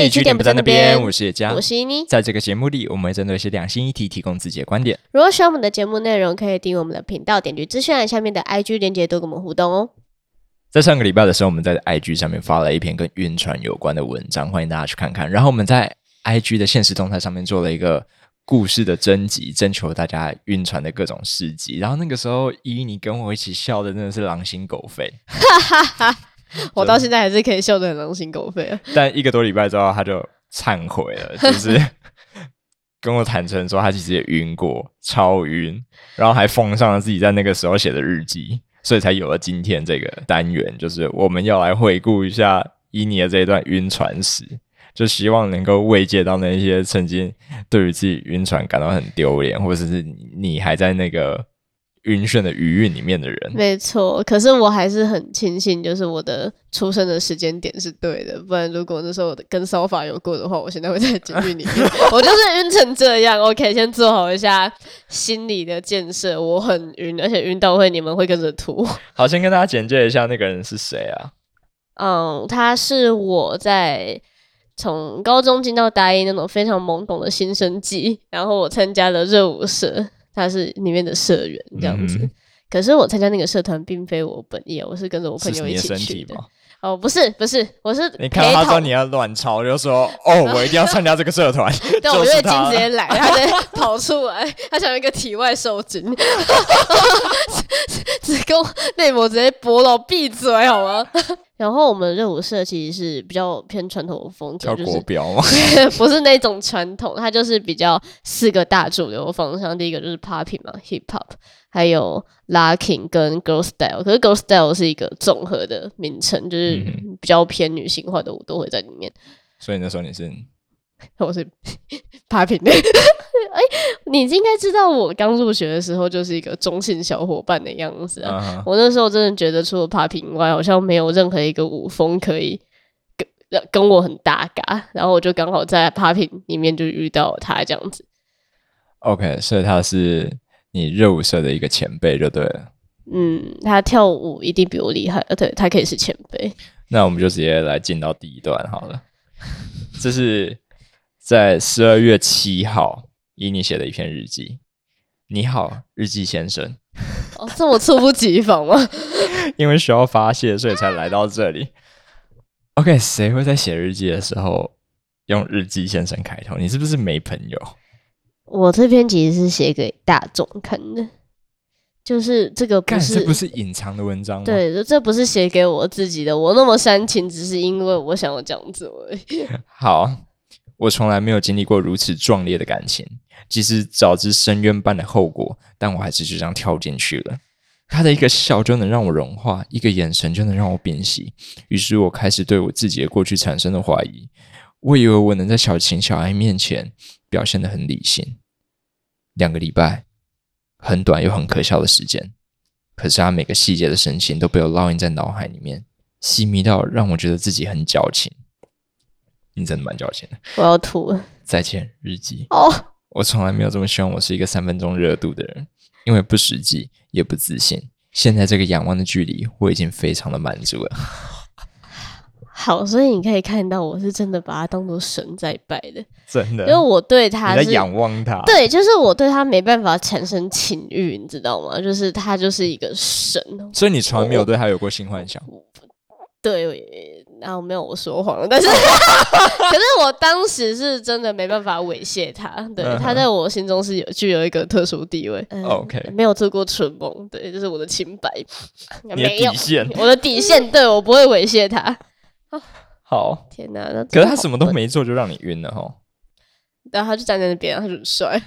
嘿，据点不在那边，我是叶佳，我是依妮。在这个节目里，我们会针对一些两性议题提供自己的观点。如果喜欢我们的节目内容，可以订阅我们的频道，点击资讯栏下面的 IG 链接，多跟我们互动哦。在上个礼拜的时候，我们在 IG 上面发了一篇跟晕船有关的文章，欢迎大家去看看。然后我们在 IG 的现实动态上面做了一个故事的征集，征求大家晕船的各种事迹。然后那个时候，依妮跟我一起笑的真的是狼心狗肺。我到现在还是可以笑得很狼心狗肺。但一个多礼拜之后，他就忏悔了，就是 跟我坦诚说，他其实也晕过，超晕，然后还奉上了自己在那个时候写的日记，所以才有了今天这个单元，就是我们要来回顾一下伊尼的这一段晕船史，就希望能够慰藉到那些曾经对于自己晕船感到很丢脸，或者是你还在那个。晕眩的余韵里面的人，没错。可是我还是很庆幸，就是我的出生的时间点是对的。不然，如果那时候我跟骚法有过的话，我现在会在监狱里面。我就是晕成这样。OK，先做好一下心理的建设。我很晕，而且晕到会你们会跟着吐。好，先跟大家简介一下那个人是谁啊？嗯，他是我在从高中进到大一那种非常懵懂的新生季，然后我参加了热舞社。他是里面的社员这样子，可是我参加那个社团并非我本意，我是跟着我朋友一起去的。哦，不是不是，我是你看到他说你要乱抄，就说 哦，我一定要参加这个社团。对，我月经直接来，他直接跑出来，他像一个体外受精，子宫内膜直接剥了，闭嘴好吗？然后我们热舞社其实是比较偏传统风格，就是国标吗？不是那种传统，它就是比较四个大主流方向。第一个就是 popping 嘛，hip hop，还有 locking 跟 girl style。可是 girl style 是一个综合的名称，就是比较偏女性化的舞都会在里面。所以那时候你是？我是 popping 的。哎，你应该知道，我刚入学的时候就是一个中性小伙伴的样子啊。我那时候真的觉得，除了 popping 外，好像没有任何一个舞风可以跟跟我很搭嘎。然后我就刚好在 popping 里面就遇到他这样子。OK，所以他是你热舞社的一个前辈，就对了。嗯，他跳舞一定比我厉害，呃，对他可以是前辈。那我们就直接来进到第一段好了。这是在十二月七号。以你写的一篇日记，你好，日记先生。哦，这么猝不及防吗？因为需要发泄，所以才来到这里。OK，谁会在写日记的时候用日记先生开头？你是不是没朋友？我这篇其实是写给大众看的，就是这个不是不是隐藏的文章。对，这不是写给我自己的。我那么煽情，只是因为我想要这样子而已。好，我从来没有经历过如此壮烈的感情。即使早知深渊般的后果，但我还是就这样跳进去了。他的一个笑就能让我融化，一个眼神就能让我变形。于是我开始对我自己的过去产生了怀疑。我以为我能在小晴、小爱面前表现得很理性。两个礼拜，很短又很可笑的时间。可是他每个细节的神情都被我烙印在脑海里面，细密到让我觉得自己很矫情。你真的蛮矫情的。我要吐了。再见，日记。哦。我从来没有这么希望我是一个三分钟热度的人，因为不实际也不自信。现在这个仰望的距离，我已经非常的满足了。好，所以你可以看到，我是真的把他当做神在拜的，真的。因为我对他在仰望他，对，就是我对他没办法产生情欲，你知道吗？就是他就是一个神。所以你从来没有对他有过性幻想。对，然后没有我说谎了，但是 可是我当时是真的没办法猥亵他，对他在我心中是有具有一个特殊地位。OK，没有做过蠢梦，对，这是我的清白。没有底线，我的底线，对我不会猥亵他。好，天哪，那可是他什么都没做就让你晕了哈。然后他就站在那边，他就很帅。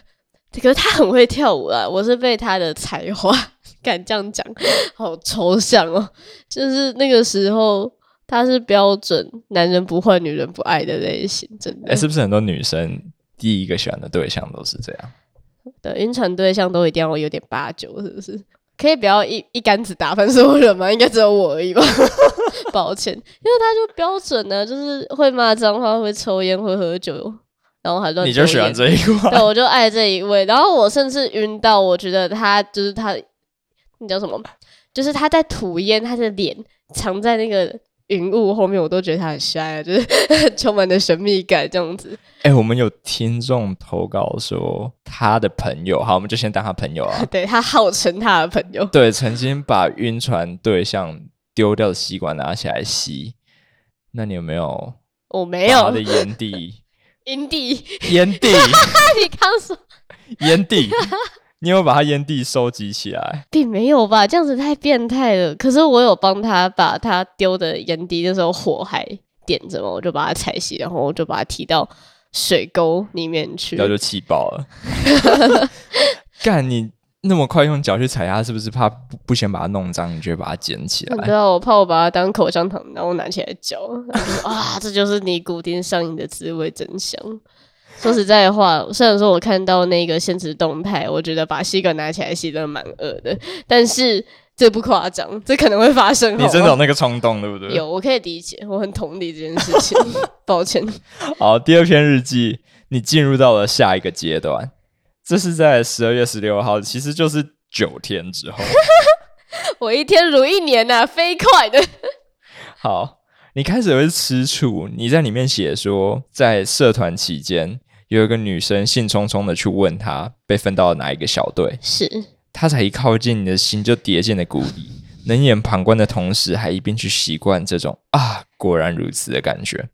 可是他很会跳舞啊，我是被他的才华。敢这样讲，好抽象哦。就是那个时候，他是标准男人不坏，女人不爱的类型，真的。哎，是不是很多女生第一个喜欢的对象都是这样？对，晕船对象都一定要有点八九，是不是？可以不要一一竿子打翻所有人吗？应该只有我而已吧？抱歉，因为他就标准呢，就是会骂脏话，会抽烟，会喝酒，然后还乱。你就喜欢这一块？对，我就爱这一位。然后我甚至晕到，我觉得他就是他。你叫什么？就是他在吐烟，他的脸藏在那个云雾后面，我都觉得他很帅，就是 充满了神秘感这样子。哎，我们有听众投稿说他的朋友，好，我们就先当他朋友啊。对他号称他的朋友，对，曾经把晕船对象丢掉的吸管拿起来吸。那你有没有？我没有。他的炎帝，炎帝，炎帝。你刚说烟蒂。你有把他烟蒂收集起来？并没有吧，这样子太变态了。可是我有帮他把他丢的烟蒂，那时候火还点着嘛，我就把它踩熄，然后我就把它提到水沟里面去，然后就气爆了。干你那么快用脚去踩它，是不是怕不不先把它弄脏，你就把它捡起来？对啊，我怕我把它当口香糖，然后拿起来嚼。啊，这就是尼古丁上瘾的滋味，真香。说实在话，虽然说我看到那个现实动态，我觉得把吸管拿起来吸的蛮恶的，但是这不夸张，这可能会发生。你真的有那个冲动，对不对？有，我可以理解，我很同理这件事情。抱歉。好，第二篇日记，你进入到了下一个阶段，这是在十二月十六号，其实就是九天之后。我一天如一年呐，飞快的。好，你开始会吃醋，你在里面写说，在社团期间。有一个女生兴冲冲的去问他被分到了哪一个小队，是他才一靠近你的心就跌进了谷底，冷眼旁观的同时还一边去习惯这种啊果然如此的感觉。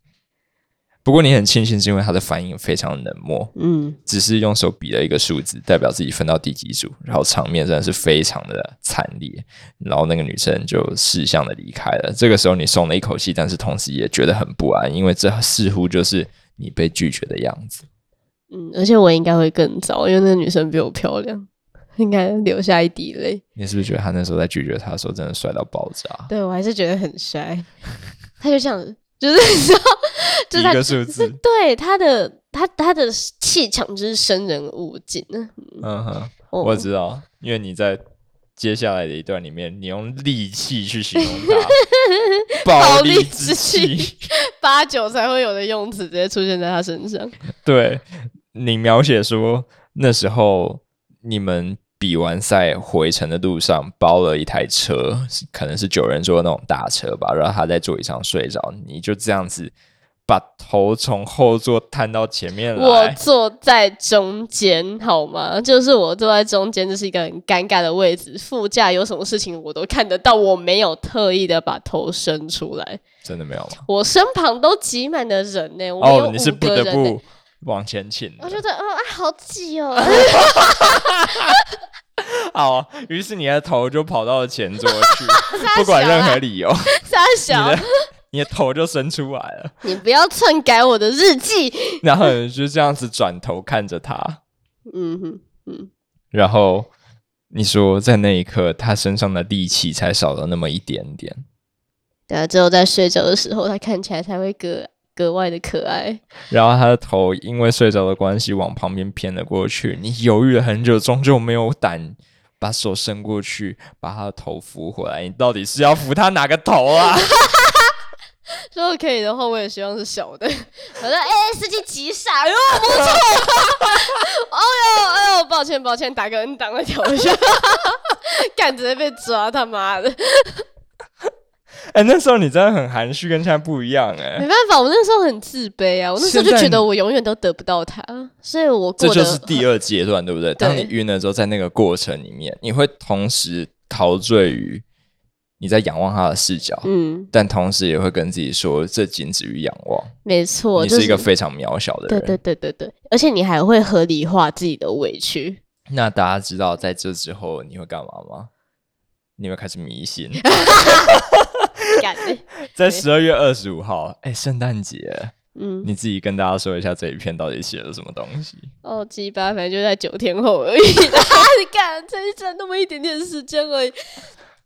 不过你很庆幸是因为他的反应非常冷漠，嗯，只是用手比了一个数字，代表自己分到第几组，然后场面真的是非常的惨烈，然后那个女生就识相的离开了。这个时候你松了一口气，但是同时也觉得很不安，因为这似乎就是你被拒绝的样子。嗯，而且我应该会更糟，因为那个女生比我漂亮，应该留下一滴泪。你是不是觉得他那时候在拒绝他的时候，真的帅到爆炸？对我还是觉得很帅。他就像，就是 你知道，就一个数字，对他的他他的气场就是生人勿近。嗯哼，我知道，因为你在接下来的一段里面，你用力气去形容他，暴力之气，八九才会有的用词直接出现在他身上。对。你描写说那时候你们比完赛回程的路上包了一台车，可能是九人座那种大车吧，然后他在座椅上睡着，你就这样子把头从后座探到前面来。我坐在中间，好吗？就是我坐在中间，这是一个很尴尬的位置。副驾有什么事情我都看得到，我没有特意的把头伸出来。真的没有吗？我身旁都挤满了人呢，哦，你是不得不。往前倾，我觉得啊，好挤哦。好，于是你的头就跑到了前桌去，不管任何理由，傻小，你的头就伸出来了。你不要篡改我的日记。然后就这样子转头看着他，嗯哼嗯。然后你说，在那一刻，他身上的力气才少了那么一点点。对啊，只有在睡着的时候，他看起来才会格格外的可爱，然后他的头因为睡着的关系往旁边偏了过去。你犹豫了很久，终究没有胆把手伸过去把他的头扶回来。你到底是要扶他哪个头啊？如果可以的话，我也希望是小的。我说：“哎，司机急刹哟，不错。”哎呦哎呦，抱歉抱歉，打个 N 档的调一下，干直接被抓，他妈的！哎，那时候你真的很含蓄，跟现在不一样哎。没办法，我那时候很自卑啊，我那时候就觉得我永远都得不到他，所以我这就是第二阶段，对不对？当你晕了之后，在那个过程里面，你会同时陶醉于你在仰望他的视角，嗯，但同时也会跟自己说，这仅止于仰望。没错，你是一个非常渺小的人，对对对对对，而且你还会合理化自己的委屈。那大家知道在这之后你会干嘛吗？你会开始迷信。在十二月二十五号，哎，圣诞节，嗯，你自己跟大家说一下这一篇到底写了什么东西？哦，鸡巴，反正就在九天后而已。你看，才剩那么一点点时间而已。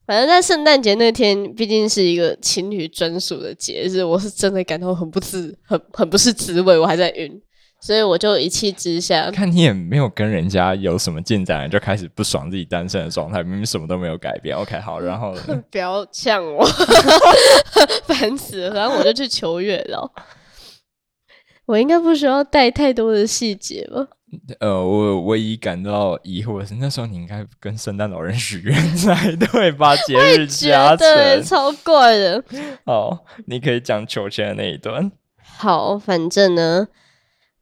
反正，在圣诞节那天，毕竟是一个情侣专属的节日，我是真的感到很不自，很很不是滋味，我还在晕。所以我就一气之下，看你也没有跟人家有什么进展，就开始不爽自己单身的状态，明明什么都没有改变。OK，好，然后不要呛我，烦死了。然后我就去求月老，我应该不需要带太多的细节吧？呃，我唯一感到疑惑的是，那时候你应该跟圣诞老人许愿才对吧？节日加成，超怪的。好，你可以讲求签的那一段。好，反正呢，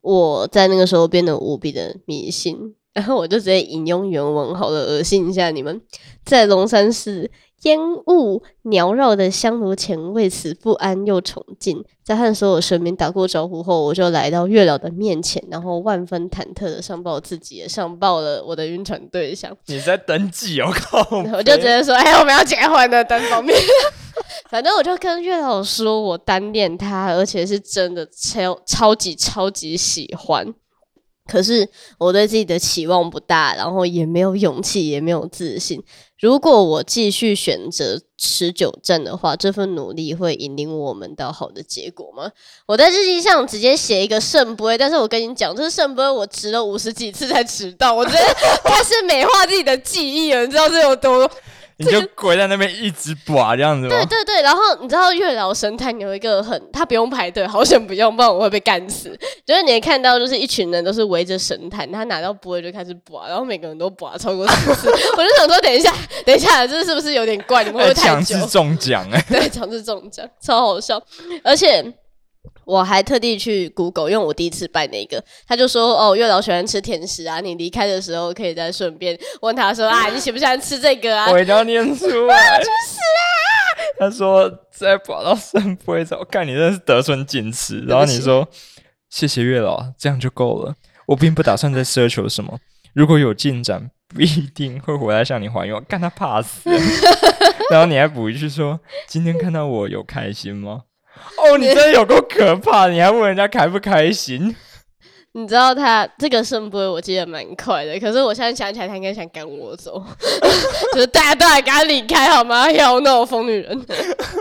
我在那个时候变得无比的迷信，然后我就直接引用原文，好了，恶心一下你们，在龙山寺。烟雾缭绕的香炉前，为此不安又崇敬。在和所有神明打过招呼后，我就来到月老的面前，然后万分忐忑的上报自己，也上报了我的晕船对象。你在登记？我靠！我就直接说：“哎，我们要结婚了单方面。”反正我就跟月老说，我单恋他，而且是真的超超级超级喜欢。可是我对自己的期望不大，然后也没有勇气，也没有自信。如果我继续选择持久战的话，这份努力会引领我们到好的结果吗？我在日记上直接写一个圣杯，但是我跟你讲，这圣杯，我迟了五十几次才迟到。我觉得他是美化自己的记忆了，你知道这有多？你就跪在那边一直拔这样子吗？对对对，然后你知道月老神坛有一个很，他不用排队，好险不用，不然我会被干死。就是你看到，就是一群人都是围着神坛，他拿到不会就开始拔，然后每个人都拔超过十次，我就想说，等一下，等一下，这是不是有点怪？你们会强制中奖哎？对，强制中奖，超好笑，而且。我还特地去 Google，因为我第一次拜那个，他就说哦，月老喜欢吃甜食啊，你离开的时候可以再顺便问他说啊，你喜不喜欢吃这个啊？我一定要念出来，去死啊！他说再跑到圣杯上，我看你真的是得寸进尺。然后你说谢谢月老，这样就够了，我并不打算再奢求什么。如果有进展，不一定会回来向你还愿。干他怕死！然后你还补一句说，今天看到我有开心吗？哦，你真的有够可怕！你还问人家开不开心？你知道他这个声波，我记得蛮快的。可是我现在想起来，他应该想赶我走，就是大家都来赶他离开好吗？要那种疯女人。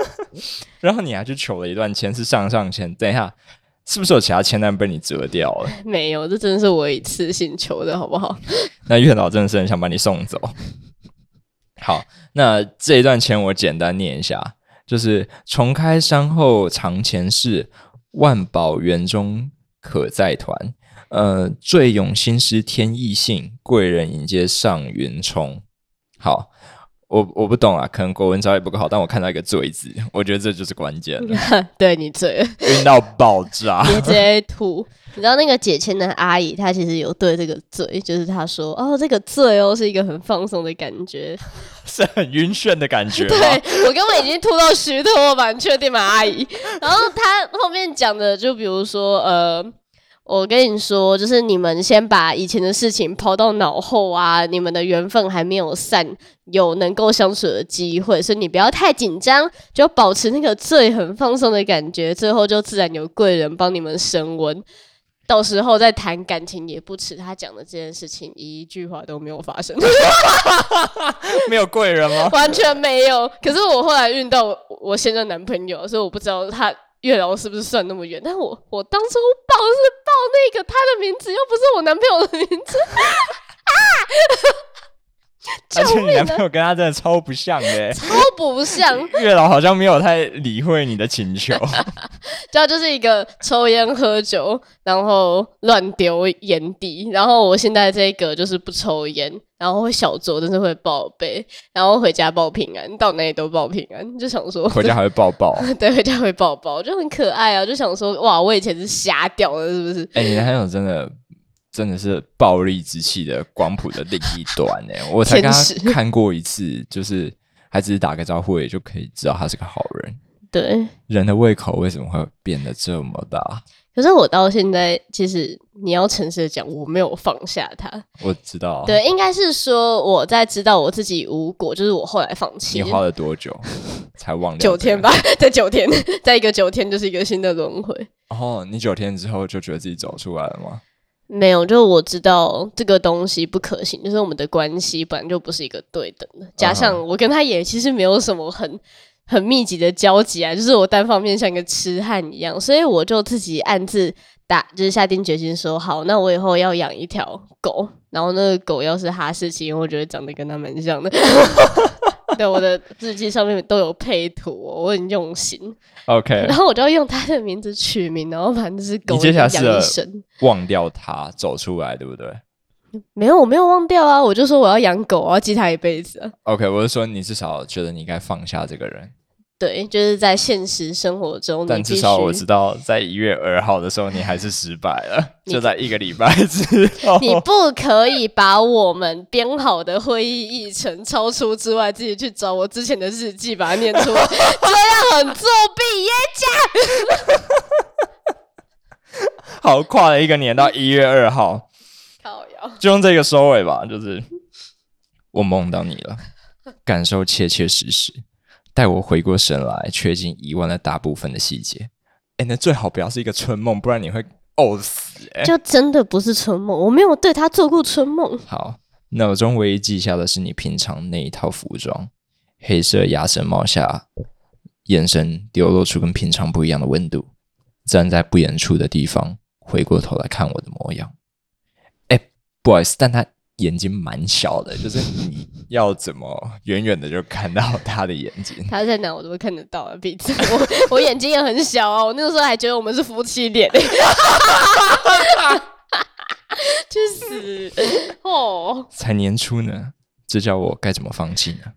然后你还去求了一段签，是上上签。等一下，是不是有其他签单被你折掉了？没有，这真的是我一次性求的，好不好？那月老真的是很想把你送走。好，那这一段签我简单念一下。就是重开山后藏前世，万宝园中可再团。呃，醉咏新诗天意兴，贵人迎接上云冲。好，我我不懂啊，可能国文造诣不够好，但我看到一个“醉”字，我觉得这就是关键。对你醉，晕到爆炸，直接吐。你知道那个解签的阿姨，她其实有对这个“醉”，就是她说：“哦，这个‘醉’哦，是一个很放松的感觉。”是很晕眩的感觉。对我根本已经吐到虚脱了吧？你确定吗，阿姨？然后她后面讲的，就比如说，呃，我跟你说，就是你们先把以前的事情抛到脑后啊，你们的缘分还没有散，有能够相处的机会，所以你不要太紧张，就保持那个最很放松的感觉，最后就自然有贵人帮你们升温。到时候再谈感情也不迟。他讲的这件事情一句话都没有发生，没有贵人吗？完全没有。可是我后来遇到我现在男朋友，所以我不知道他月老是不是算那么远。但我我当初报是报那个他的名字，又不是我男朋友的名字啊！而且你男朋友跟他真的超不像的，超不像。月老好像没有太理会你的请求，他就是一个抽烟喝酒，然后乱丢烟蒂。然后我现在这个就是不抽烟，然后会小酌，但是会报备，然后回家报平安，到哪里都报平安。就想说回家还会抱抱，对，回家会抱抱，就很可爱啊。就想说哇，我以前是瞎掉的，是不是？哎，你男朋友真的。真的是暴力之气的光谱的另一端呢，我才跟他看过一次，就是还只是打个招呼，也就可以知道他是个好人。对，人的胃口为什么会变得这么大？可是我到现在，其实你要诚实的讲，我没有放下他。我知道，对，应该是说我在知道我自己无果，就是我后来放弃。你花了多久才忘？九天吧，在九天，在一个九天就是一个新的轮回。哦，你九天之后就觉得自己走出来了吗？没有，就我知道这个东西不可行，就是我们的关系本来就不是一个对等的。加上我跟他也其实没有什么很很密集的交集啊，就是我单方面像一个痴汉一样，所以我就自己暗自打，就是下定决心说好，那我以后要养一条狗，然后那个狗要是哈士奇，我觉得长得跟他蛮像的。对，我的日记上面都有配图，我很用心。OK，然后我就要用他的名字取名，然后反正是狗养一生，忘掉他走出来，对不对？没有，我没有忘掉啊，我就说我要养狗，我要记他一辈子。OK，我是说你至少觉得你应该放下这个人。对，就是在现实生活中，但至少我知道，在一月二号的时候，你还是失败了。就在一个礼拜 之后，你不可以把我们编好的会议议程超出之外，自己去找我之前的日记把它念出来，这样很作弊耶！讲，好，跨了一个年到一月二号，就用这个收尾吧。就是我梦到你了，感受切切实实。待我回过神来，却已经遗忘了大部分的细节。哎，那最好不要是一个春梦，不然你会呕死。哎，就真的不是春梦，我没有对他做过春梦。好，脑中唯一记下的是你平常那一套服装，黑色鸭舌帽下，眼神流露出跟平常不一样的温度。站在不远处的地方，回过头来看我的模样。哎，不好意思，但他。眼睛蛮小的，就是你要怎么远远的就看到他的眼睛？他在哪我都会看得到啊，鼻子。我我眼睛也很小啊，我那个时候还觉得我们是夫妻脸。去死！哦，才年初呢，这叫我该怎么放弃呢？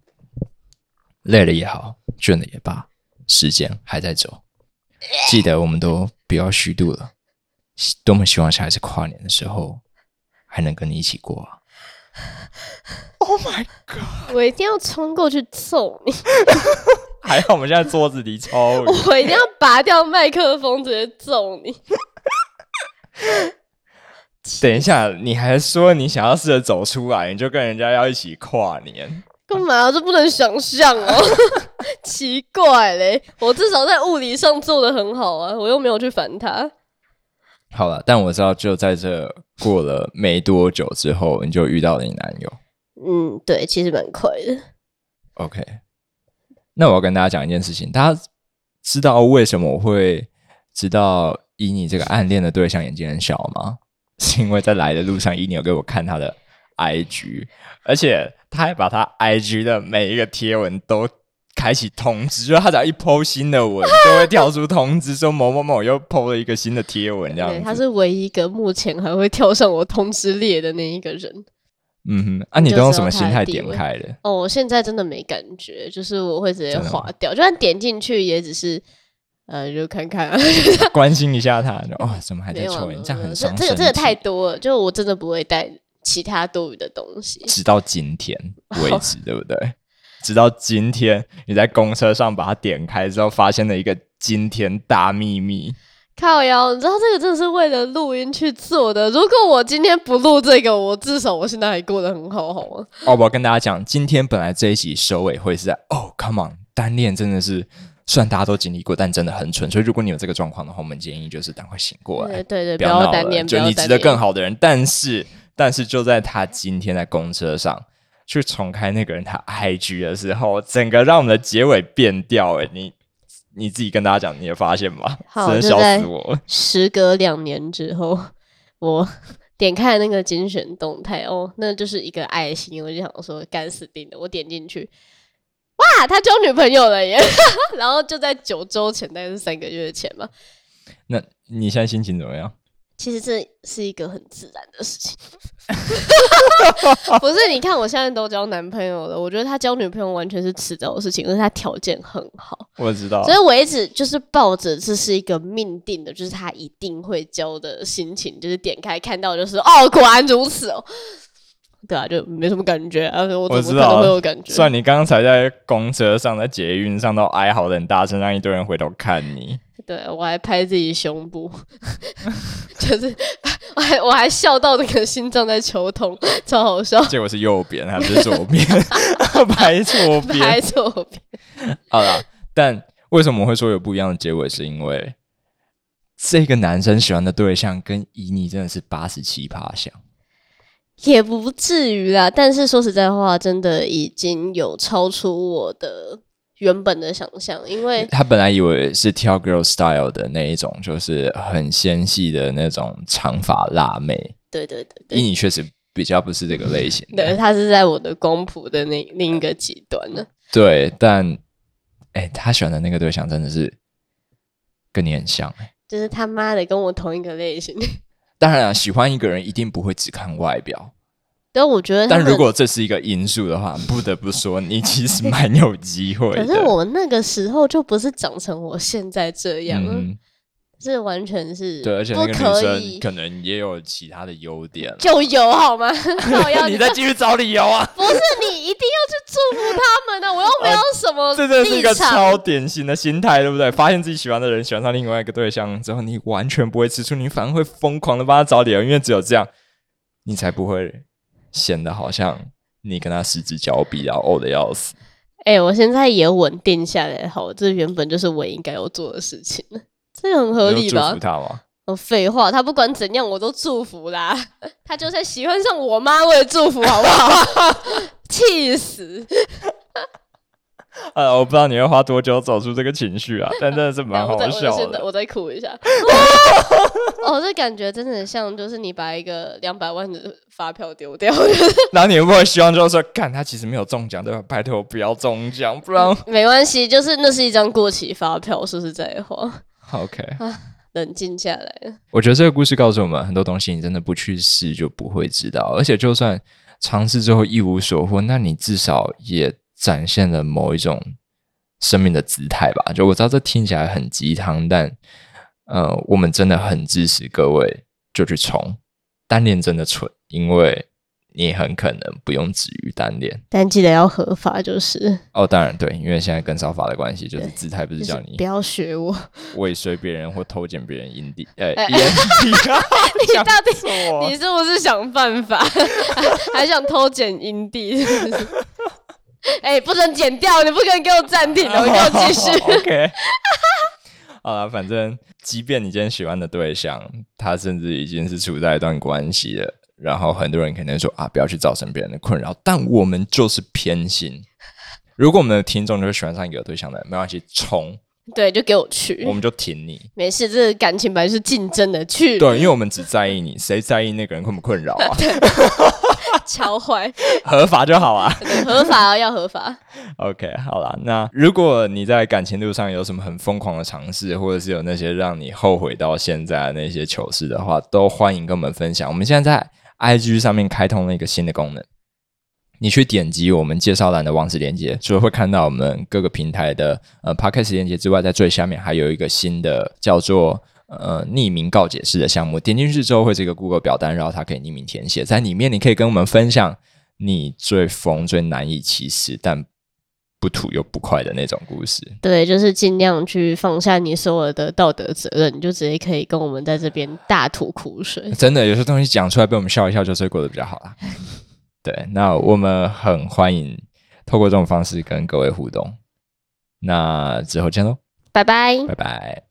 累了也好，倦了也罢，时间还在走。记得我们都不要虚度了，多么希望下一次跨年的时候还能跟你一起过啊 Oh my god！我一定要冲过去揍你！还好我们现在桌子离超远，我一定要拔掉麦克风，直接揍你！等一下，你还说你想要试着走出来，你就跟人家要一起跨年？干嘛？这不能想象哦！奇怪嘞，我至少在物理上做的很好啊，我又没有去烦他。好了，但我知道，就在这过了没多久之后，你就遇到了你男友。嗯，对，其实蛮快的。OK，那我要跟大家讲一件事情，大家知道为什么我会知道以你这个暗恋的对象眼睛很小吗？是因为在来的路上，伊你有给我看他的 IG，而且他还把他 IG 的每一个贴文都。开启通知，就是他只要一 PO 新的文，就会跳出通知说某某某又 PO 了一个新的贴文，这样子。他是唯一一个目前还会跳上我通知列的那一个人。嗯哼，啊，你都用什么心态点开的？哦，我现在真的没感觉，就是我会直接划掉，就算点进去也只是呃，就看看，关心一下他。哦，怎么还在抽烟？这样很伤这个这个太多了，就我真的不会带其他多余的东西，直到今天为止，对不对？直到今天，你在公车上把它点开之后，发现了一个惊天大秘密。靠腰，你知道这个真的是为了录音去做的。如果我今天不录这个，我至少我现在还过得很好，好吗？哦，我要跟大家讲，今天本来这一集收尾会是在哦，Come on，单恋真的是，虽然大家都经历过，但真的很蠢。所以如果你有这个状况的话，我们建议就是赶快醒过来，对对，不要单恋，就你值得更好的人。但是，但是就在他今天在公车上。去重开那个人他 IG 的时候，整个让我们的结尾变调哎，你你自己跟大家讲，你有发现吗？真的笑死我！时隔两年之后，我点开那个精选动态哦，那就是一个爱心，我就想说干死定了。我点进去，哇，他交女朋友了耶！然后就在九周前，大概是三个月前吧。那你现在心情怎么样？其实这是一个很自然的事情，不是？你看我现在都交男朋友了，我觉得他交女朋友完全是迟早的事情，而且他条件很好，我知道。所以我一直就是抱着这是一个命定的，就是他一定会交的心情，就是点开看到就是哦，果然如此哦，对啊，就没什么感觉啊。我我知道会有感觉。算你刚才在公车上、在捷运上都哀嚎的很大声，让一堆人回头看你。对，我还拍自己胸部，就是我还我还笑到那个心脏在求痛，超好笑。结果是右边还是左边？拍错边，拍错边。好了，但为什么会说有不一样的结尾？是因为这个男生喜欢的对象跟以你真的是八十七趴像，也不至于啦。但是说实在话，真的已经有超出我的。原本的想象，因为他本来以为是挑 girl style 的那一种，就是很纤细的那种长发辣妹。对对对，对因你确实比较不是这个类型。对，他是在我的公仆的那另一个极端呢。对，但哎，他选的那个对象真的是跟你很像，哎，就是他妈的跟我同一个类型。当然了，喜欢一个人一定不会只看外表。但我觉得，但如果这是一个因素的话，不得不说，你其实蛮有机会。可是我那个时候就不是长成我现在这样。嗯、是完全是对，而且那个女生可能也有其他的优点，就有好吗？你再继续找理由啊！不是你一定要去祝福他们的，我又没有什么。这真的是一个超典型的心态，对不对？发现自己喜欢的人喜欢上另外一个对象之后，你完全不会吃醋，你反而会疯狂的帮他找理由，因为只有这样，你才不会显得好像你跟他失之交臂，然后呕的要死。哎，我现在也稳定下来，好，这原本就是我应该要做的事情这很合理吧？祝福他吗？哦，废话，他不管怎样我都祝福啦。他就算喜欢上我妈，我也祝福，好不好？气死！呃，我不知道你会花多久走出这个情绪啊，但真的是蛮 好笑的。我再哭一下。哦，这感觉真的很像，就是你把一个两百万的发票丢掉。然后你会不会希望就是说，看他其实没有中奖，对吧？拜托不要中奖，不然没关系，就是那是一张过期发票，说实在话。OK，冷静下来。我觉得这个故事告诉我们，很多东西你真的不去试就不会知道，而且就算尝试之后一无所获，那你至少也展现了某一种生命的姿态吧。就我知道这听起来很鸡汤，但呃，我们真的很支持各位就去冲。单恋真的蠢，因为。你很可能不用止于单恋，但记得要合法就是。哦，当然对，因为现在跟少法的关系，就是姿态不是叫你不要学我尾随别人或偷捡别人阴地，呃，阴蒂。你到底你是不是想办法，还想偷捡阴蒂？哎，不准剪掉，你不可以给我暂停，我给我继续。OK。好了，反正即便你今天喜欢的对象，他甚至已经是处在一段关系了。然后很多人肯定说啊，不要去造成别人的困扰。但我们就是偏心。如果我们的听众就是喜欢上一个对象的，没关系，冲，对，就给我去，我们就挺你。没事，这感情本来是竞争的，去。对，因为我们只在意你，谁在意那个人困不困扰啊？超坏，合法就好啊，合法啊要合法。OK，好了，那如果你在感情路上有什么很疯狂的尝试，或者是有那些让你后悔到现在的那些糗事的话，都欢迎跟我们分享。我们现在在。iG 上面开通了一个新的功能，你去点击我们介绍栏的网址链接，除了会看到我们各个平台的呃 Podcast 链接之外，在最下面还有一个新的叫做呃匿名告解式的项目。点进去之后会是一个 Google 表单，然后它可以匿名填写，在里面你可以跟我们分享你最疯、最难以启齿但不吐又不快的那种故事，对，就是尽量去放下你所有的道德责任，你就直接可以跟我们在这边大吐苦水。真的，有些东西讲出来被我们笑一笑，就是过得比较好啦。对，那我们很欢迎透过这种方式跟各位互动。那之后见喽，拜拜，拜拜。